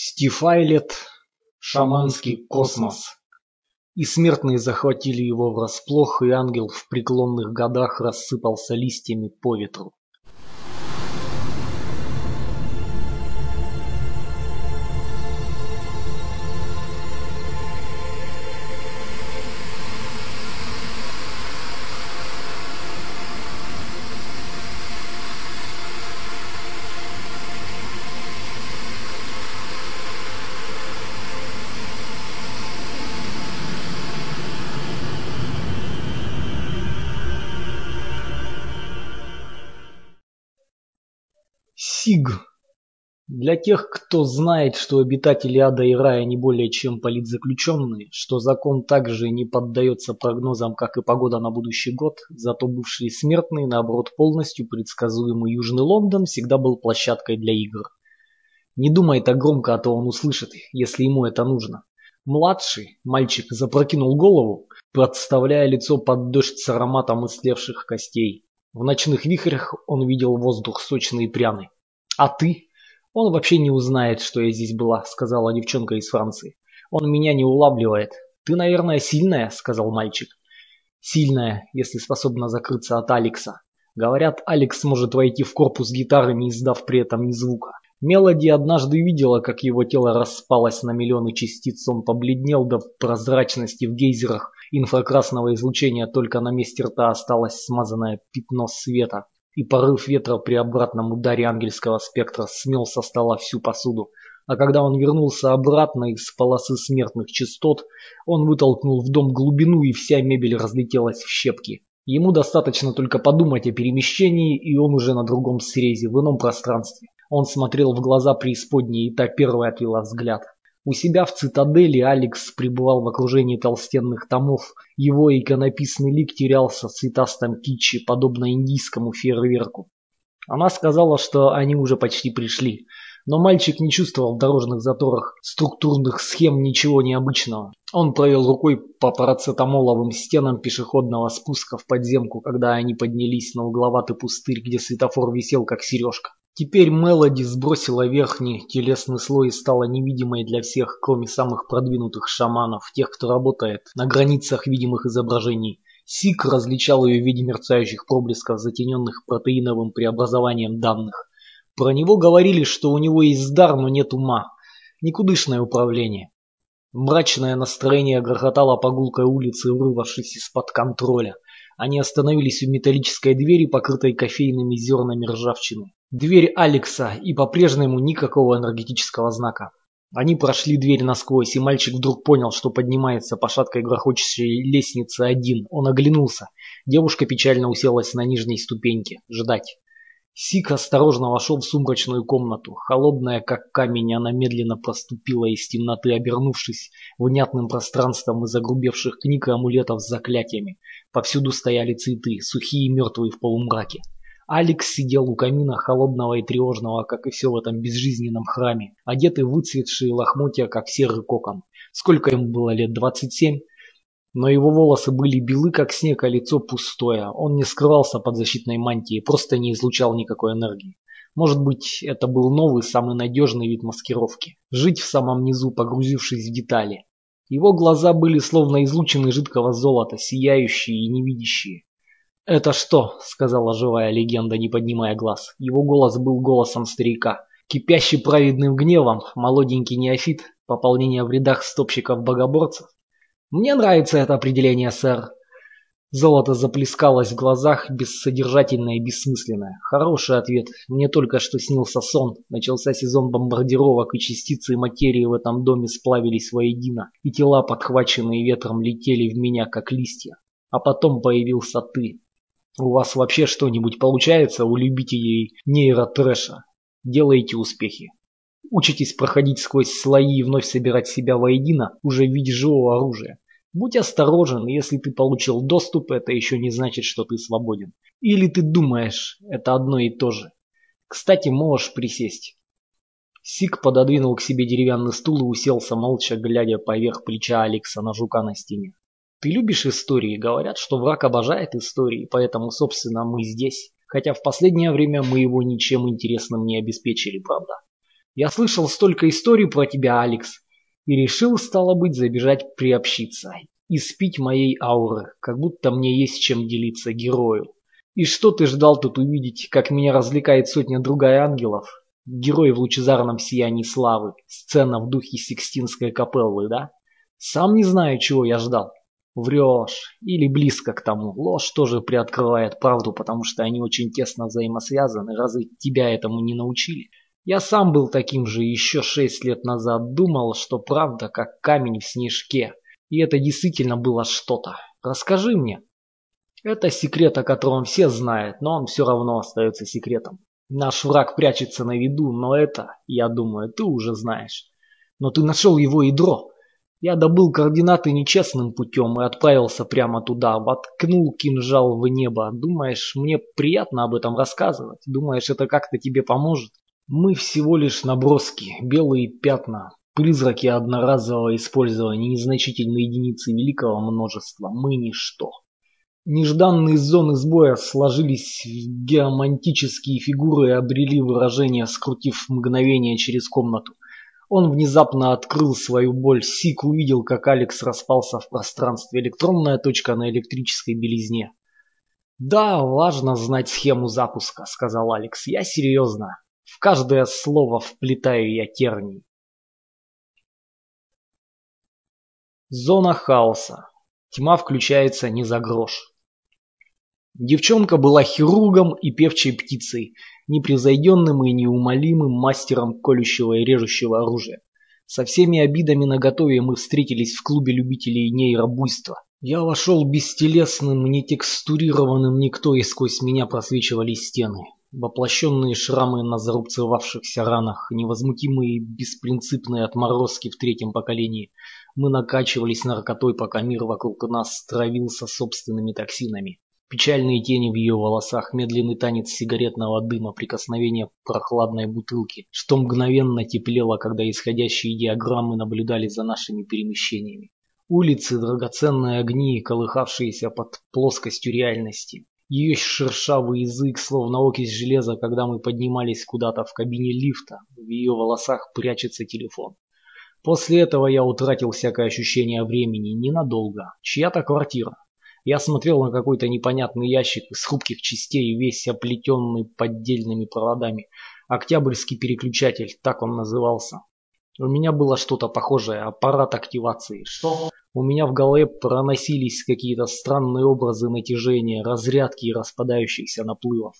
Стив Айлет, шаманский космос. И смертные захватили его врасплох, и ангел в преклонных годах рассыпался листьями по ветру. Для тех, кто знает, что обитатели ада и рая не более чем политзаключенные, что закон также не поддается прогнозам, как и погода на будущий год, зато бывшие смертные, наоборот, полностью предсказуемый Южный Лондон всегда был площадкой для игр. Не думай так громко, а то он услышит, если ему это нужно. Младший, мальчик, запрокинул голову, подставляя лицо под дождь с ароматом истлевших костей. В ночных вихрях он видел воздух сочный и пряный. «А ты?» «Он вообще не узнает, что я здесь была», — сказала девчонка из Франции. «Он меня не улавливает». «Ты, наверное, сильная?» — сказал мальчик. «Сильная, если способна закрыться от Алекса. Говорят, Алекс может войти в корпус гитары, не издав при этом ни звука. Мелоди однажды видела, как его тело распалось на миллионы частиц, он побледнел до прозрачности в гейзерах инфракрасного излучения, только на месте рта осталось смазанное пятно света, и порыв ветра при обратном ударе ангельского спектра смел со стола всю посуду. А когда он вернулся обратно из полосы смертных частот, он вытолкнул в дом глубину, и вся мебель разлетелась в щепки. Ему достаточно только подумать о перемещении, и он уже на другом срезе, в ином пространстве. Он смотрел в глаза преисподней, и та первая отвела взгляд. У себя в цитадели Алекс пребывал в окружении толстенных томов. Его иконописный лик терялся в цветастом китче, подобно индийскому фейерверку. Она сказала, что они уже почти пришли. Но мальчик не чувствовал в дорожных заторах структурных схем ничего необычного. Он провел рукой по парацетамоловым стенам пешеходного спуска в подземку, когда они поднялись на угловатый пустырь, где светофор висел как сережка. Теперь Мелоди сбросила верхний телесный слой и стала невидимой для всех, кроме самых продвинутых шаманов, тех, кто работает на границах видимых изображений. Сик различал ее в виде мерцающих проблесков, затененных протеиновым преобразованием данных. Про него говорили, что у него есть дар, но нет ума. Никудышное управление. Мрачное настроение грохотало по гулкой улице, вырвавшись из-под контроля. Они остановились у металлической двери, покрытой кофейными зернами ржавчины. Дверь Алекса и по-прежнему никакого энергетического знака. Они прошли дверь насквозь, и мальчик вдруг понял, что поднимается по шаткой грохочущей лестнице один. Он оглянулся. Девушка печально уселась на нижней ступеньке. Ждать. Сик осторожно вошел в сумрачную комнату. Холодная, как камень, она медленно проступила из темноты, обернувшись внятным пространством из загрубевших книг и амулетов с заклятиями. Повсюду стояли цветы, сухие и мертвые в полумраке. Алекс сидел у камина, холодного и тревожного, как и все в этом безжизненном храме, одетый в выцветшие лохмотья, как серый кокон. Сколько ему было лет? Двадцать семь? Но его волосы были белы, как снег, а лицо пустое. Он не скрывался под защитной мантией, просто не излучал никакой энергии. Может быть, это был новый, самый надежный вид маскировки. Жить в самом низу, погрузившись в детали. Его глаза были словно излучены жидкого золота, сияющие и невидящие. «Это что?» — сказала живая легенда, не поднимая глаз. Его голос был голосом старика. Кипящий праведным гневом, молоденький неофит, пополнение в рядах стопщиков-богоборцев. «Мне нравится это определение, сэр». Золото заплескалось в глазах, бессодержательное и бессмысленное. Хороший ответ. Мне только что снился сон. Начался сезон бомбардировок, и частицы материи в этом доме сплавились воедино, и тела, подхваченные ветром, летели в меня, как листья. А потом появился ты. У вас вообще что-нибудь получается у любителей нейротрэша? Делаете успехи. Учитесь проходить сквозь слои и вновь собирать себя воедино уже в виде живого оружия. Будь осторожен, если ты получил доступ, это еще не значит, что ты свободен. Или ты думаешь, это одно и то же. Кстати, можешь присесть. Сик пододвинул к себе деревянный стул и уселся молча, глядя поверх плеча Алекса на жука на стене. Ты любишь истории, говорят, что враг обожает истории, поэтому, собственно, мы здесь. Хотя в последнее время мы его ничем интересным не обеспечили, правда. Я слышал столько историй про тебя, Алекс, и решил, стало быть, забежать приобщиться и спить моей ауры, как будто мне есть чем делиться герою. И что ты ждал тут увидеть, как меня развлекает сотня другая ангелов? Герой в лучезарном сиянии славы, сцена в духе Сикстинской капеллы, да? Сам не знаю, чего я ждал. Врешь. Или близко к тому. Ложь тоже приоткрывает правду, потому что они очень тесно взаимосвязаны. Разве тебя этому не научили? Я сам был таким же еще шесть лет назад. Думал, что правда как камень в снежке. И это действительно было что-то. Расскажи мне. Это секрет, о котором все знают, но он все равно остается секретом. Наш враг прячется на виду, но это, я думаю, ты уже знаешь. Но ты нашел его ядро. Я добыл координаты нечестным путем и отправился прямо туда, воткнул кинжал в небо. Думаешь, мне приятно об этом рассказывать? Думаешь, это как-то тебе поможет? Мы всего лишь наброски, белые пятна, призраки одноразового использования, незначительные единицы великого множества. Мы ничто. Нежданные зоны сбоя сложились в геомантические фигуры и обрели выражение, скрутив мгновение через комнату. Он внезапно открыл свою боль. Сик увидел, как Алекс распался в пространстве. Электронная точка на электрической белизне. «Да, важно знать схему запуска», — сказал Алекс. «Я серьезно. В каждое слово вплетаю я терний». Зона хаоса. Тьма включается не за грош. Девчонка была хирургом и певчей птицей, непревзойденным и неумолимым мастером колющего и режущего оружия. Со всеми обидами наготове мы встретились в клубе любителей нейробуйства. Я вошел бестелесным, не текстурированным никто, и сквозь меня просвечивали стены. Воплощенные шрамы на зарубцевавшихся ранах, невозмутимые беспринципные отморозки в третьем поколении. Мы накачивались наркотой, пока мир вокруг нас травился собственными токсинами. Печальные тени в ее волосах, медленный танец сигаретного дыма, прикосновение прохладной бутылки, что мгновенно теплело, когда исходящие диаграммы наблюдали за нашими перемещениями. Улицы, драгоценные огни, колыхавшиеся под плоскостью реальности. Ее шершавый язык, словно окись железа, когда мы поднимались куда-то в кабине лифта, в ее волосах прячется телефон. После этого я утратил всякое ощущение времени, ненадолго. Чья-то квартира, я смотрел на какой-то непонятный ящик из хрупких частей, весь оплетенный поддельными проводами. Октябрьский переключатель, так он назывался. У меня было что-то похожее, аппарат активации. Что? У меня в голове проносились какие-то странные образы натяжения, разрядки и распадающихся наплывов.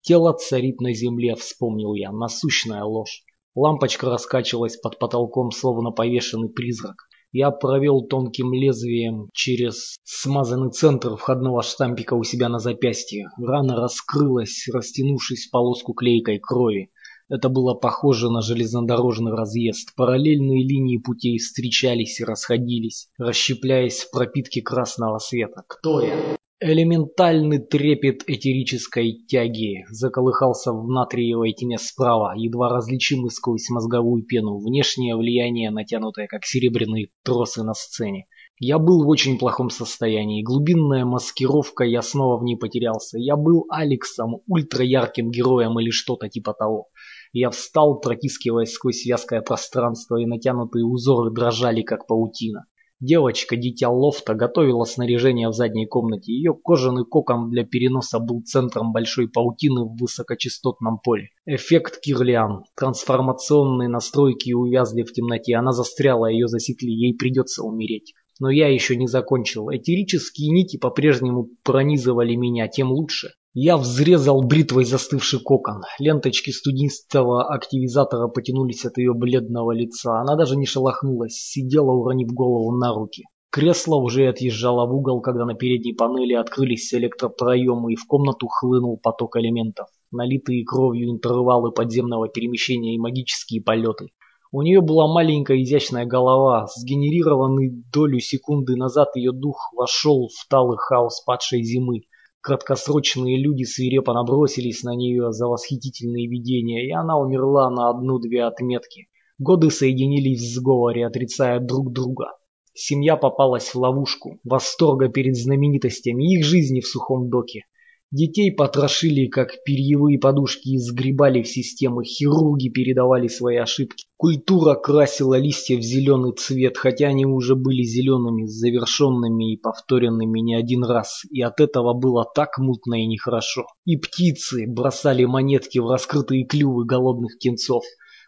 Тело царит на земле, вспомнил я, насущная ложь. Лампочка раскачивалась под потолком, словно повешенный призрак. Я провел тонким лезвием через смазанный центр входного штампика у себя на запястье. Рана раскрылась, растянувшись в полоску клейкой крови. Это было похоже на железнодорожный разъезд. Параллельные линии путей встречались и расходились, расщепляясь в пропитке красного света. Кто я? Элементальный трепет этерической тяги заколыхался в натриевой тьме справа, едва различимый сквозь мозговую пену, внешнее влияние, натянутое как серебряные тросы на сцене. Я был в очень плохом состоянии, глубинная маскировка, я снова в ней потерялся. Я был Алексом, ультраярким героем или что-то типа того. Я встал, протискиваясь сквозь вязкое пространство, и натянутые узоры дрожали, как паутина. Девочка, дитя лофта, готовила снаряжение в задней комнате. Ее кожаный кокон для переноса был центром большой паутины в высокочастотном поле. Эффект Кирлиан. Трансформационные настройки увязли в темноте. Она застряла, ее засекли, ей придется умереть. Но я еще не закончил. Этерические нити по-прежнему пронизывали меня, тем лучше. Я взрезал бритвой застывший кокон. Ленточки студийского активизатора потянулись от ее бледного лица. Она даже не шелохнулась, сидела, уронив голову на руки. Кресло уже отъезжало в угол, когда на передней панели открылись электропроемы, и в комнату хлынул поток элементов. Налитые кровью интервалы подземного перемещения и магические полеты. У нее была маленькая изящная голова. Сгенерированный долю секунды назад ее дух вошел в талый хаос падшей зимы. Краткосрочные люди свирепо набросились на нее за восхитительные видения, и она умерла на одну-две отметки. Годы соединились в сговоре, отрицая друг друга. Семья попалась в ловушку, восторга перед знаменитостями, их жизни в сухом доке. Детей потрошили, как перьевые подушки, и сгребали в системы, хирурги передавали свои ошибки. Культура красила листья в зеленый цвет, хотя они уже были зелеными, завершенными и повторенными не один раз, и от этого было так мутно и нехорошо. И птицы бросали монетки в раскрытые клювы голодных птенцов.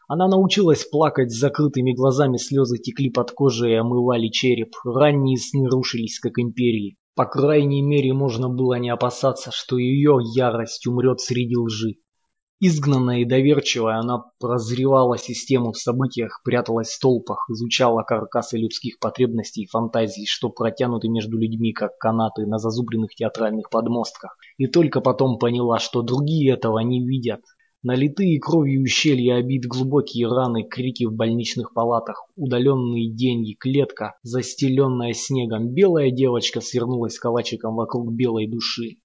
Она научилась плакать с закрытыми глазами, слезы текли под кожей и омывали череп. Ранние сны рушились, как империи. По крайней мере, можно было не опасаться, что ее ярость умрет среди лжи. Изгнанная и доверчивая, она прозревала систему в событиях, пряталась в толпах, изучала каркасы людских потребностей и фантазий, что протянуты между людьми, как канаты на зазубренных театральных подмостках, и только потом поняла, что другие этого не видят, Налитые кровью ущелья обид глубокие раны, крики в больничных палатах, удаленные деньги, клетка, застеленная снегом, белая девочка свернулась калачиком вокруг белой души.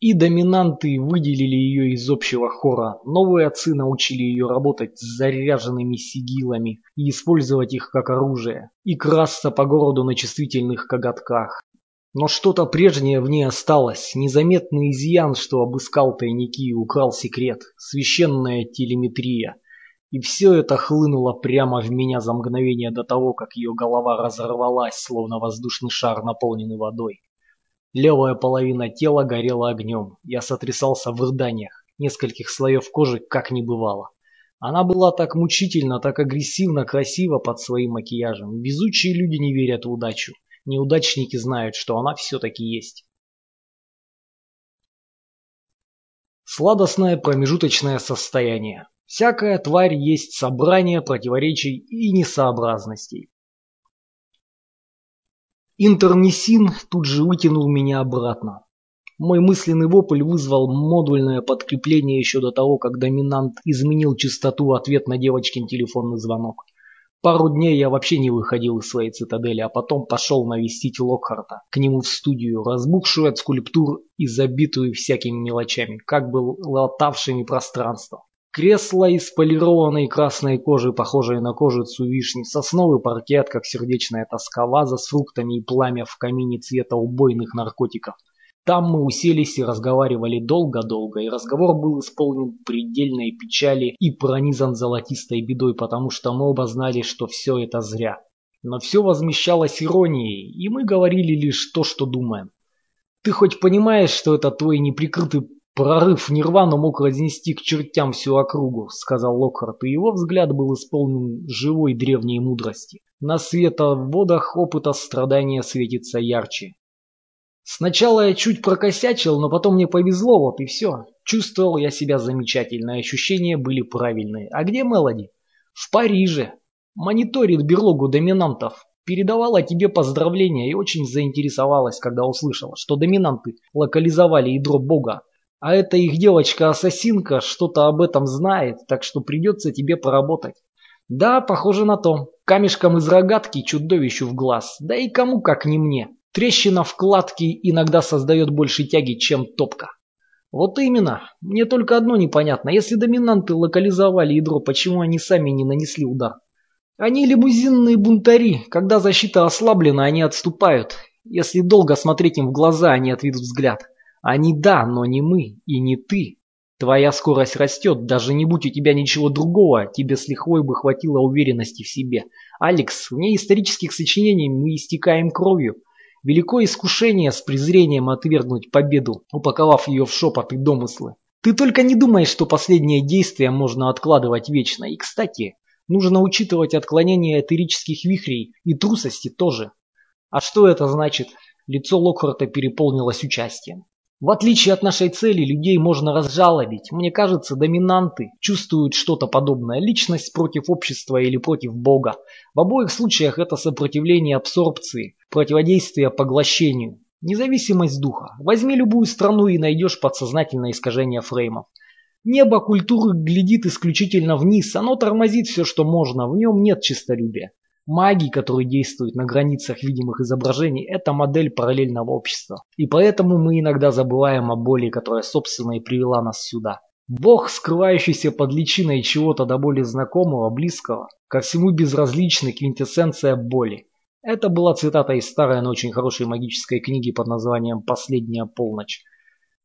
И доминанты выделили ее из общего хора. Новые отцы научили ее работать с заряженными сигилами и использовать их как оружие, и красться по городу на чувствительных коготках. Но что-то прежнее в ней осталось, незаметный изъян, что обыскал тайники и украл секрет, священная телеметрия. И все это хлынуло прямо в меня за мгновение до того, как ее голова разорвалась, словно воздушный шар, наполненный водой. Левая половина тела горела огнем. Я сотрясался в рыданиях, нескольких слоев кожи как не бывало. Она была так мучительно, так агрессивно красива под своим макияжем. Везучие люди не верят в удачу. Неудачники знают, что она все-таки есть. Сладостное промежуточное состояние. Всякая тварь есть собрание противоречий и несообразностей. Интернесин тут же вытянул меня обратно. Мой мысленный вопль вызвал модульное подкрепление еще до того, как доминант изменил частоту ответ на девочкин телефонный звонок. Пару дней я вообще не выходил из своей цитадели, а потом пошел навестить Локхарта, к нему в студию, разбухшую от скульптур и забитую всякими мелочами, как бы латавшими пространство. Кресло из полированной красной кожи, похожее на кожицу вишни, сосновый паркет, как сердечная тоска, ваза с фруктами и пламя в камине цвета убойных наркотиков – там мы уселись и разговаривали долго-долго, и разговор был исполнен предельной печали и пронизан золотистой бедой, потому что мы оба знали, что все это зря. Но все возмещалось иронией, и мы говорили лишь то, что думаем. Ты хоть понимаешь, что это твой неприкрытый прорыв в нирвану мог разнести к чертям всю округу, сказал Локхарт, и его взгляд был исполнен живой древней мудрости. На световодах опыта страдания светится ярче. Сначала я чуть прокосячил, но потом мне повезло, вот и все. Чувствовал я себя замечательно, ощущения были правильные. А где Мелоди? В Париже. Мониторит берлогу доминантов. Передавала тебе поздравления и очень заинтересовалась, когда услышала, что доминанты локализовали ядро бога. А эта их девочка-ассасинка что-то об этом знает, так что придется тебе поработать. Да, похоже на то. Камешком из рогатки чудовищу в глаз. Да и кому как не мне. Трещина вкладки иногда создает больше тяги, чем топка. Вот именно. Мне только одно непонятно. Если доминанты локализовали ядро, почему они сами не нанесли удар? Они лимузинные бунтари. Когда защита ослаблена, они отступают. Если долго смотреть им в глаза, они отведут взгляд. Они да, но не мы и не ты. Твоя скорость растет, даже не будь у тебя ничего другого, тебе с лихвой бы хватило уверенности в себе. Алекс, вне исторических сочинений мы истекаем кровью. Великое искушение с презрением отвергнуть победу, упаковав ее в шепот и домыслы. Ты только не думай, что последнее действие можно откладывать вечно. И, кстати, нужно учитывать отклонение этерических вихрей и трусости тоже. А что это значит? Лицо Локхарта переполнилось участием. В отличие от нашей цели, людей можно разжалобить. Мне кажется, доминанты чувствуют что-то подобное. Личность против общества или против Бога. В обоих случаях это сопротивление абсорбции, противодействие поглощению. Независимость духа. Возьми любую страну и найдешь подсознательное искажение фреймов. Небо культуры глядит исключительно вниз, оно тормозит все, что можно, в нем нет чистолюбия. Маги, которые действуют на границах видимых изображений, это модель параллельного общества. И поэтому мы иногда забываем о боли, которая собственно и привела нас сюда. Бог, скрывающийся под личиной чего-то до боли знакомого, близкого, ко всему безразличный, квинтэссенция боли. Это была цитата из старой, но очень хорошей магической книги под названием «Последняя полночь».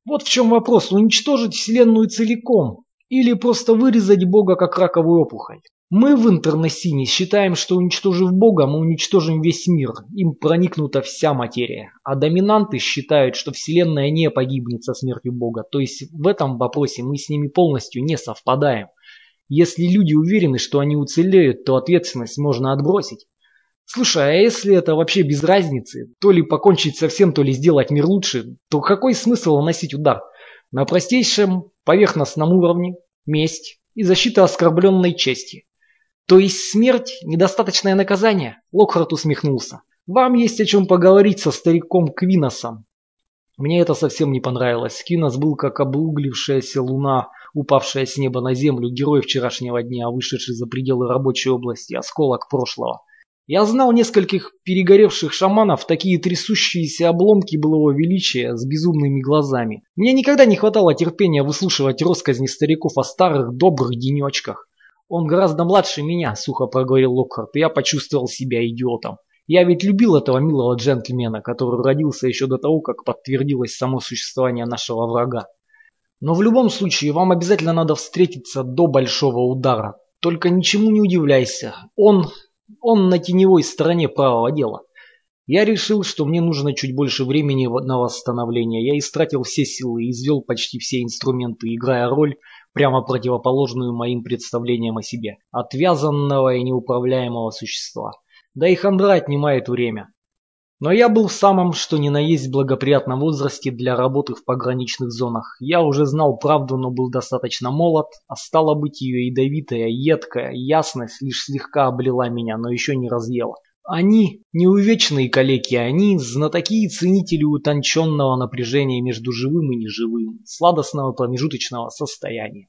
Вот в чем вопрос, уничтожить Вселенную целиком или просто вырезать Бога как раковую опухоль. Мы в Интернессине считаем, что уничтожив Бога, мы уничтожим весь мир, им проникнута вся материя. А доминанты считают, что Вселенная не погибнет со смертью Бога, то есть в этом вопросе мы с ними полностью не совпадаем. Если люди уверены, что они уцелеют, то ответственность можно отбросить. Слушай, а если это вообще без разницы, то ли покончить со всем, то ли сделать мир лучше, то какой смысл наносить удар? На простейшем поверхностном уровне месть и защита оскорбленной чести. То есть смерть – недостаточное наказание? Локхарт усмехнулся. Вам есть о чем поговорить со стариком Квиносом. Мне это совсем не понравилось. Квинос был как обуглившаяся луна, упавшая с неба на землю, герой вчерашнего дня, вышедший за пределы рабочей области, осколок прошлого. Я знал нескольких перегоревших шаманов, такие трясущиеся обломки былого величия с безумными глазами. Мне никогда не хватало терпения выслушивать россказни стариков о старых добрых денечках. «Он гораздо младше меня», — сухо проговорил Локхарт, и я почувствовал себя идиотом. Я ведь любил этого милого джентльмена, который родился еще до того, как подтвердилось само существование нашего врага. Но в любом случае, вам обязательно надо встретиться до большого удара. Только ничему не удивляйся. Он он на теневой стороне правого дела. Я решил, что мне нужно чуть больше времени на восстановление. Я истратил все силы и извел почти все инструменты, играя роль, прямо противоположную моим представлениям о себе. Отвязанного и неуправляемого существа. Да и хандра отнимает время. Но я был в самом что ни на есть благоприятном возрасте для работы в пограничных зонах. Я уже знал правду, но был достаточно молод, а стало быть ее ядовитая, едкая ясность лишь слегка облила меня, но еще не разъела. Они не увечные калеки, они знатоки и ценители утонченного напряжения между живым и неживым, сладостного промежуточного состояния.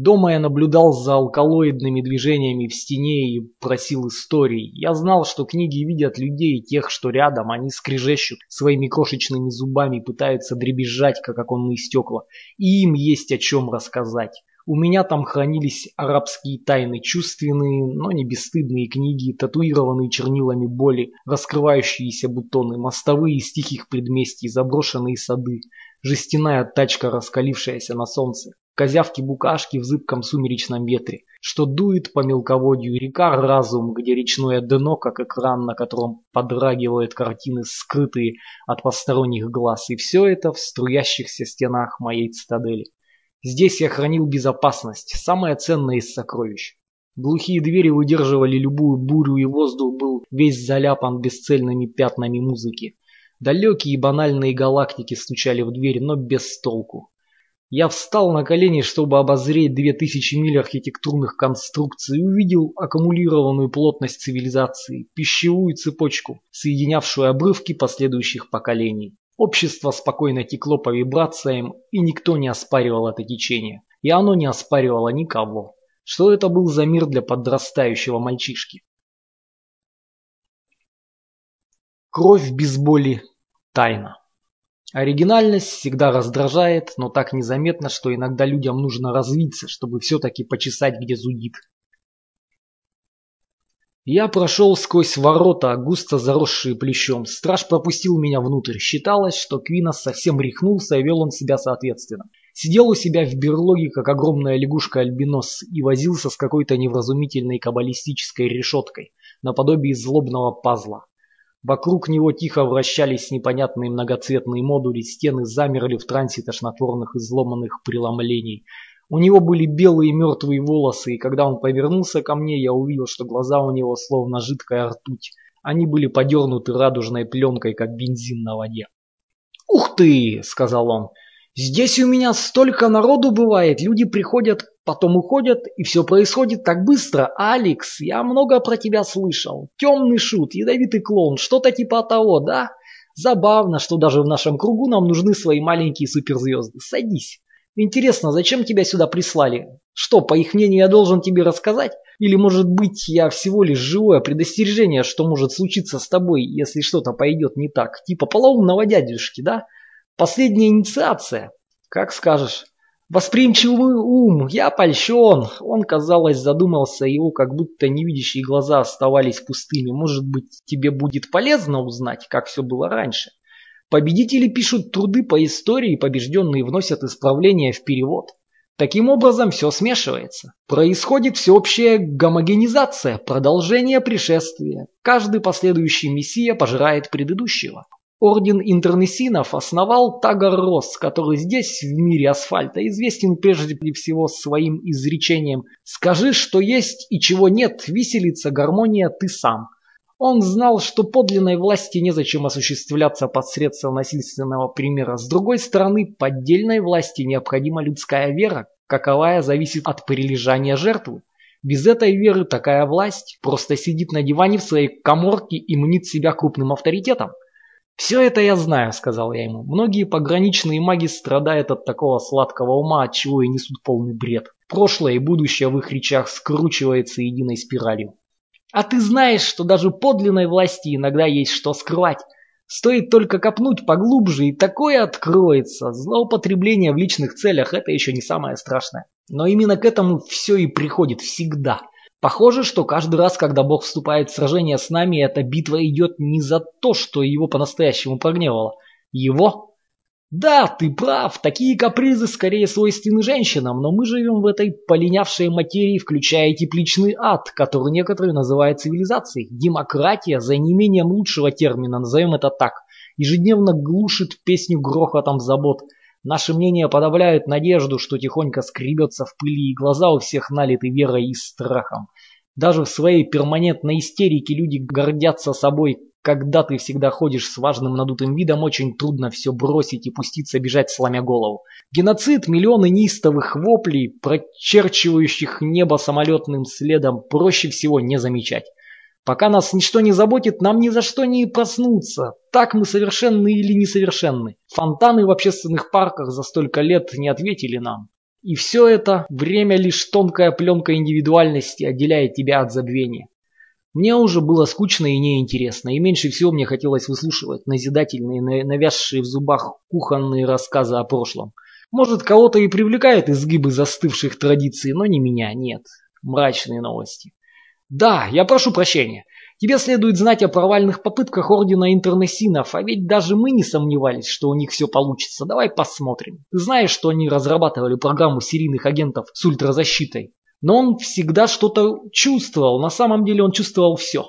Дома я наблюдал за алкалоидными движениями в стене и просил историй. Я знал, что книги видят людей, тех, что рядом, они скрежещут своими крошечными зубами, пытаются дребезжать, как оконные стекла, и им есть о чем рассказать. У меня там хранились арабские тайны, чувственные, но не бесстыдные книги, татуированные чернилами боли, раскрывающиеся бутоны, мостовые из тихих предместий, заброшенные сады, жестяная тачка, раскалившаяся на солнце козявки-букашки в зыбком сумеречном ветре, что дует по мелководью река Разум, где речное дно, как экран, на котором подрагивают картины, скрытые от посторонних глаз, и все это в струящихся стенах моей цитадели. Здесь я хранил безопасность, самое ценное из сокровищ. Глухие двери выдерживали любую бурю, и воздух был весь заляпан бесцельными пятнами музыки. Далекие и банальные галактики стучали в дверь, но без толку. Я встал на колени, чтобы обозреть две тысячи миль архитектурных конструкций и увидел аккумулированную плотность цивилизации, пищевую цепочку, соединявшую обрывки последующих поколений. Общество спокойно текло по вибрациям, и никто не оспаривал это течение. И оно не оспаривало никого. Что это был за мир для подрастающего мальчишки? Кровь без боли – тайна. Оригинальность всегда раздражает, но так незаметно, что иногда людям нужно развиться, чтобы все-таки почесать, где зудит. Я прошел сквозь ворота, густо заросшие плещом. Страж пропустил меня внутрь. Считалось, что Квинос совсем рехнулся и вел он себя соответственно. Сидел у себя в берлоге, как огромная лягушка-альбинос, и возился с какой-то невразумительной каббалистической решеткой, наподобие злобного пазла. Вокруг него тихо вращались непонятные многоцветные модули, стены замерли в трансе тошнотворных изломанных преломлений. У него были белые мертвые волосы, и когда он повернулся ко мне, я увидел, что глаза у него словно жидкая ртуть. Они были подернуты радужной пленкой, как бензин на воде. «Ух ты!» — сказал он. Здесь у меня столько народу бывает, люди приходят, потом уходят, и все происходит так быстро. Алекс, я много про тебя слышал. Темный шут, ядовитый клоун, что-то типа того, да? Забавно, что даже в нашем кругу нам нужны свои маленькие суперзвезды. Садись. Интересно, зачем тебя сюда прислали? Что, по их мнению, я должен тебе рассказать? Или, может быть, я всего лишь живое предостережение, что может случиться с тобой, если что-то пойдет не так? Типа полоумного дядюшки, да? Последняя инициация. Как скажешь. Восприимчивый ум, я польщен. Он, казалось, задумался, его как будто невидящие глаза оставались пустыми. Может быть, тебе будет полезно узнать, как все было раньше? Победители пишут труды по истории, побежденные вносят исправления в перевод. Таким образом, все смешивается. Происходит всеобщая гомогенизация, продолжение пришествия. Каждый последующий мессия пожирает предыдущего. Орден интернесинов основал Тагар Росс, который здесь, в мире асфальта, известен прежде всего своим изречением «Скажи, что есть и чего нет, виселица, гармония, ты сам». Он знал, что подлинной власти незачем осуществляться посредством насильственного примера. С другой стороны, поддельной власти необходима людская вера, каковая зависит от прилежания жертвы. Без этой веры такая власть просто сидит на диване в своей коморке и мнит себя крупным авторитетом. «Все это я знаю», — сказал я ему. «Многие пограничные маги страдают от такого сладкого ума, от чего и несут полный бред. Прошлое и будущее в их речах скручивается единой спиралью. А ты знаешь, что даже подлинной власти иногда есть что скрывать. Стоит только копнуть поглубже, и такое откроется. Злоупотребление в личных целях – это еще не самое страшное. Но именно к этому все и приходит всегда. Похоже, что каждый раз, когда Бог вступает в сражение с нами, эта битва идет не за то, что его по-настоящему прогневало. Его да, ты прав, такие капризы скорее свойственны женщинам, но мы живем в этой полинявшей материи, включая тепличный ад, который некоторые называют цивилизацией. Демократия, за неимением лучшего термина, назовем это так, ежедневно глушит песню грохотом забот. Наши мнения подавляют надежду, что тихонько скребется в пыли, и глаза у всех налиты верой и страхом. Даже в своей перманентной истерике люди гордятся собой, когда ты всегда ходишь с важным надутым видом, очень трудно все бросить и пуститься бежать, сломя голову. Геноцид, миллионы неистовых воплей, прочерчивающих небо самолетным следом, проще всего не замечать. Пока нас ничто не заботит, нам ни за что не проснуться. Так мы совершенны или несовершенны. Фонтаны в общественных парках за столько лет не ответили нам. И все это время лишь тонкая пленка индивидуальности отделяет тебя от забвения. Мне уже было скучно и неинтересно, и меньше всего мне хотелось выслушивать назидательные, навязшие в зубах кухонные рассказы о прошлом. Может, кого-то и привлекают изгибы застывших традиций, но не меня, нет. Мрачные новости. Да, я прошу прощения. Тебе следует знать о провальных попытках Ордена Интернесинов, а ведь даже мы не сомневались, что у них все получится. Давай посмотрим. Ты знаешь, что они разрабатывали программу серийных агентов с ультразащитой? Но он всегда что-то чувствовал, на самом деле он чувствовал все.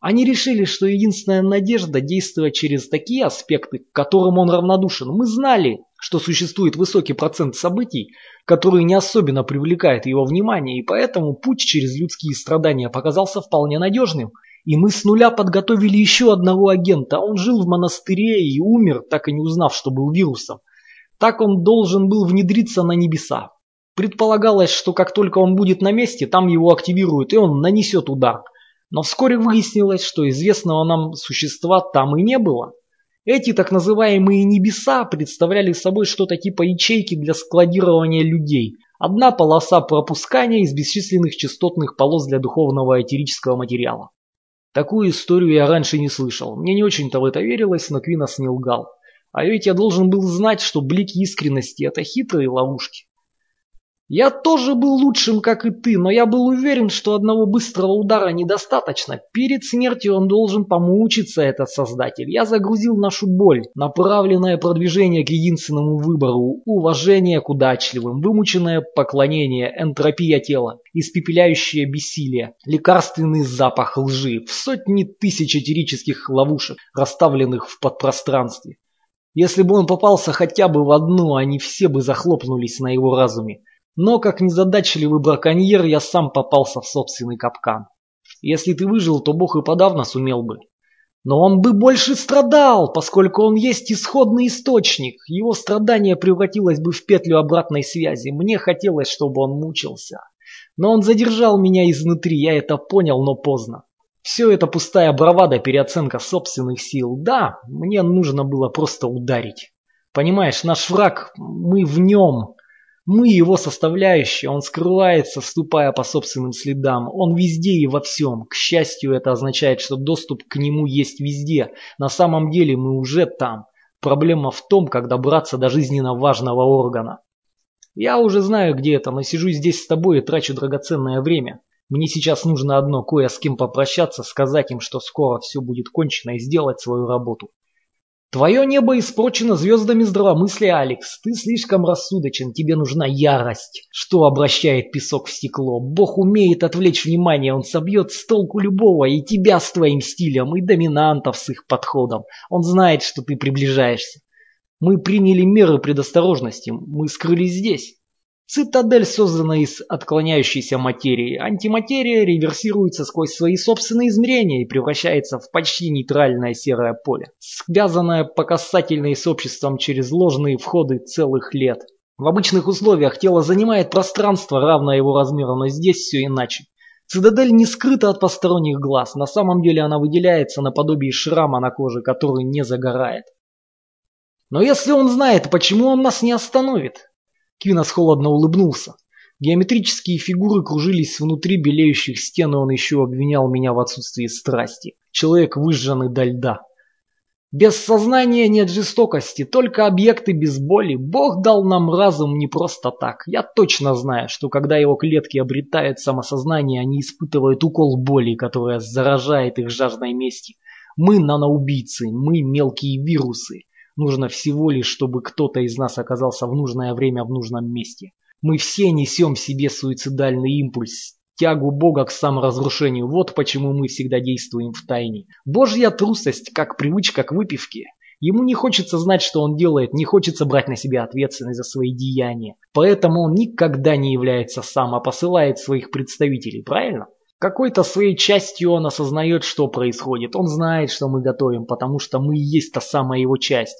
Они решили, что единственная надежда действовать через такие аспекты, к которым он равнодушен. Мы знали, что существует высокий процент событий, которые не особенно привлекают его внимание, и поэтому путь через людские страдания показался вполне надежным. И мы с нуля подготовили еще одного агента. Он жил в монастыре и умер, так и не узнав, что был вирусом. Так он должен был внедриться на небеса. Предполагалось, что как только он будет на месте, там его активируют, и он нанесет удар. Но вскоре выяснилось, что известного нам существа там и не было. Эти так называемые небеса представляли собой что-то типа ячейки для складирования людей. Одна полоса пропускания из бесчисленных частотных полос для духовного этерического материала. Такую историю я раньше не слышал. Мне не очень-то в это верилось, но Квинос не лгал. А ведь я должен был знать, что блики искренности – это хитрые ловушки. Я тоже был лучшим, как и ты, но я был уверен, что одного быстрого удара недостаточно. Перед смертью он должен помучиться, этот создатель. Я загрузил нашу боль, направленное продвижение к единственному выбору, уважение к удачливым, вымученное поклонение, энтропия тела, испепеляющее бессилие, лекарственный запах лжи, в сотни тысяч этерических ловушек, расставленных в подпространстве. Если бы он попался хотя бы в одну, они все бы захлопнулись на его разуме. Но, как незадачливый браконьер, я сам попался в собственный капкан. Если ты выжил, то Бог и подавно сумел бы. Но он бы больше страдал, поскольку он есть исходный источник. Его страдание превратилось бы в петлю обратной связи. Мне хотелось, чтобы он мучился. Но он задержал меня изнутри, я это понял, но поздно. Все это пустая бравада, переоценка собственных сил. Да, мне нужно было просто ударить. Понимаешь, наш враг, мы в нем. Мы его составляющие, он скрывается, вступая по собственным следам. Он везде и во всем. К счастью, это означает, что доступ к нему есть везде. На самом деле мы уже там. Проблема в том, как добраться до жизненно важного органа. Я уже знаю, где это, но сижу здесь с тобой и трачу драгоценное время. Мне сейчас нужно одно, кое с кем попрощаться, сказать им, что скоро все будет кончено и сделать свою работу. Твое небо испорчено звездами здравомыслия, Алекс. Ты слишком рассудочен, тебе нужна ярость. Что обращает песок в стекло? Бог умеет отвлечь внимание, он собьет с толку любого, и тебя с твоим стилем, и доминантов с их подходом. Он знает, что ты приближаешься. Мы приняли меры предосторожности, мы скрылись здесь. Цитадель создана из отклоняющейся материи. Антиматерия реверсируется сквозь свои собственные измерения и превращается в почти нейтральное серое поле, связанное по касательной с обществом через ложные входы целых лет. В обычных условиях тело занимает пространство, равное его размеру, но здесь все иначе. Цитадель не скрыта от посторонних глаз, на самом деле она выделяется наподобие шрама на коже, который не загорает. Но если он знает, почему он нас не остановит? Квинос холодно улыбнулся. Геометрические фигуры кружились внутри белеющих стен, и он еще обвинял меня в отсутствии страсти. Человек выжженный до льда. Без сознания нет жестокости, только объекты без боли. Бог дал нам разум не просто так. Я точно знаю, что когда его клетки обретают самосознание, они испытывают укол боли, которая заражает их жаждой мести. Мы наноубийцы, мы мелкие вирусы. Нужно всего лишь, чтобы кто-то из нас оказался в нужное время в нужном месте. Мы все несем в себе суицидальный импульс, тягу Бога к саморазрушению. Вот почему мы всегда действуем в тайне. Божья трусость, как привычка к выпивке. Ему не хочется знать, что он делает, не хочется брать на себя ответственность за свои деяния. Поэтому он никогда не является сам, а посылает своих представителей, правильно? Какой-то своей частью он осознает, что происходит. Он знает, что мы готовим, потому что мы и есть та самая его часть.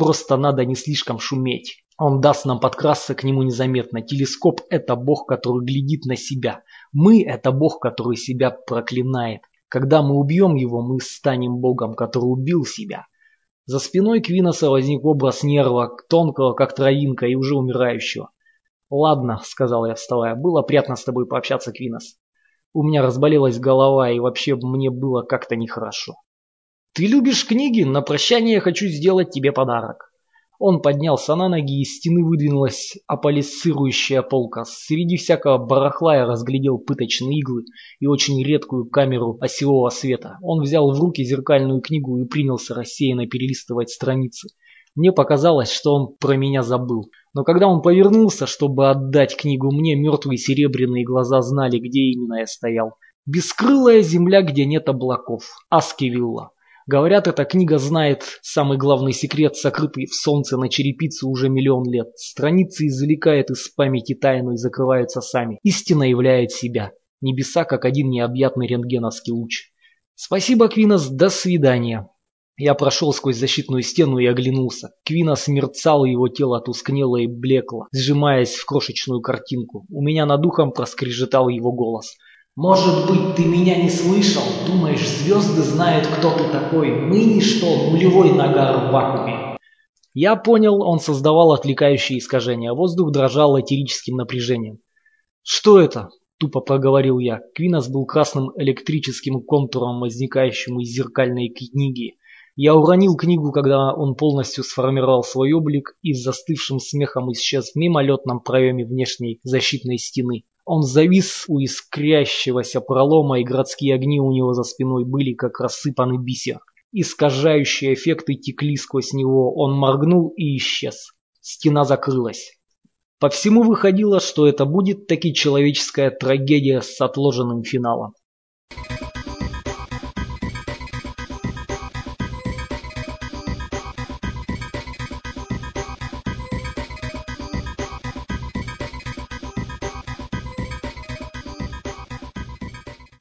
Просто надо не слишком шуметь. Он даст нам подкрасться к нему незаметно. Телескоп – это бог, который глядит на себя. Мы – это бог, который себя проклинает. Когда мы убьем его, мы станем богом, который убил себя. За спиной Квиноса возник образ нерва, тонкого, как травинка, и уже умирающего. «Ладно», — сказал я, вставая, — «было приятно с тобой пообщаться, Квинос. У меня разболелась голова, и вообще мне было как-то нехорошо». «Ты любишь книги? На прощание я хочу сделать тебе подарок». Он поднялся на ноги, и из стены выдвинулась аполисцирующая полка. Среди всякого барахла я разглядел пыточные иглы и очень редкую камеру осевого света. Он взял в руки зеркальную книгу и принялся рассеянно перелистывать страницы. Мне показалось, что он про меня забыл. Но когда он повернулся, чтобы отдать книгу мне, мертвые серебряные глаза знали, где именно я стоял. Бескрылая земля, где нет облаков. Аскевилла. Говорят, эта книга знает самый главный секрет, сокрытый в солнце на черепице уже миллион лет. Страницы извлекает из памяти тайну и закрываются сами. Истина являет себя. Небеса, как один необъятный рентгеновский луч. Спасибо, Квинос, до свидания. Я прошел сквозь защитную стену и оглянулся. Квинос мерцал, его тело тускнело и блекло, сжимаясь в крошечную картинку. У меня над ухом проскрежетал его голос. Может быть, ты меня не слышал? Думаешь, звезды знают, кто ты такой? Мы ничто, нулевой нагар в вакууме. Я понял, он создавал отвлекающие искажения. Воздух дрожал этерическим напряжением. «Что это?» – тупо проговорил я. Квинос был красным электрическим контуром, возникающим из зеркальной книги. Я уронил книгу, когда он полностью сформировал свой облик и с застывшим смехом исчез в мимолетном проеме внешней защитной стены. Он завис у искрящегося пролома, и городские огни у него за спиной были как рассыпанный бисер. Искажающие эффекты текли сквозь него, он моргнул и исчез. Стена закрылась. По всему выходило, что это будет таки человеческая трагедия с отложенным финалом.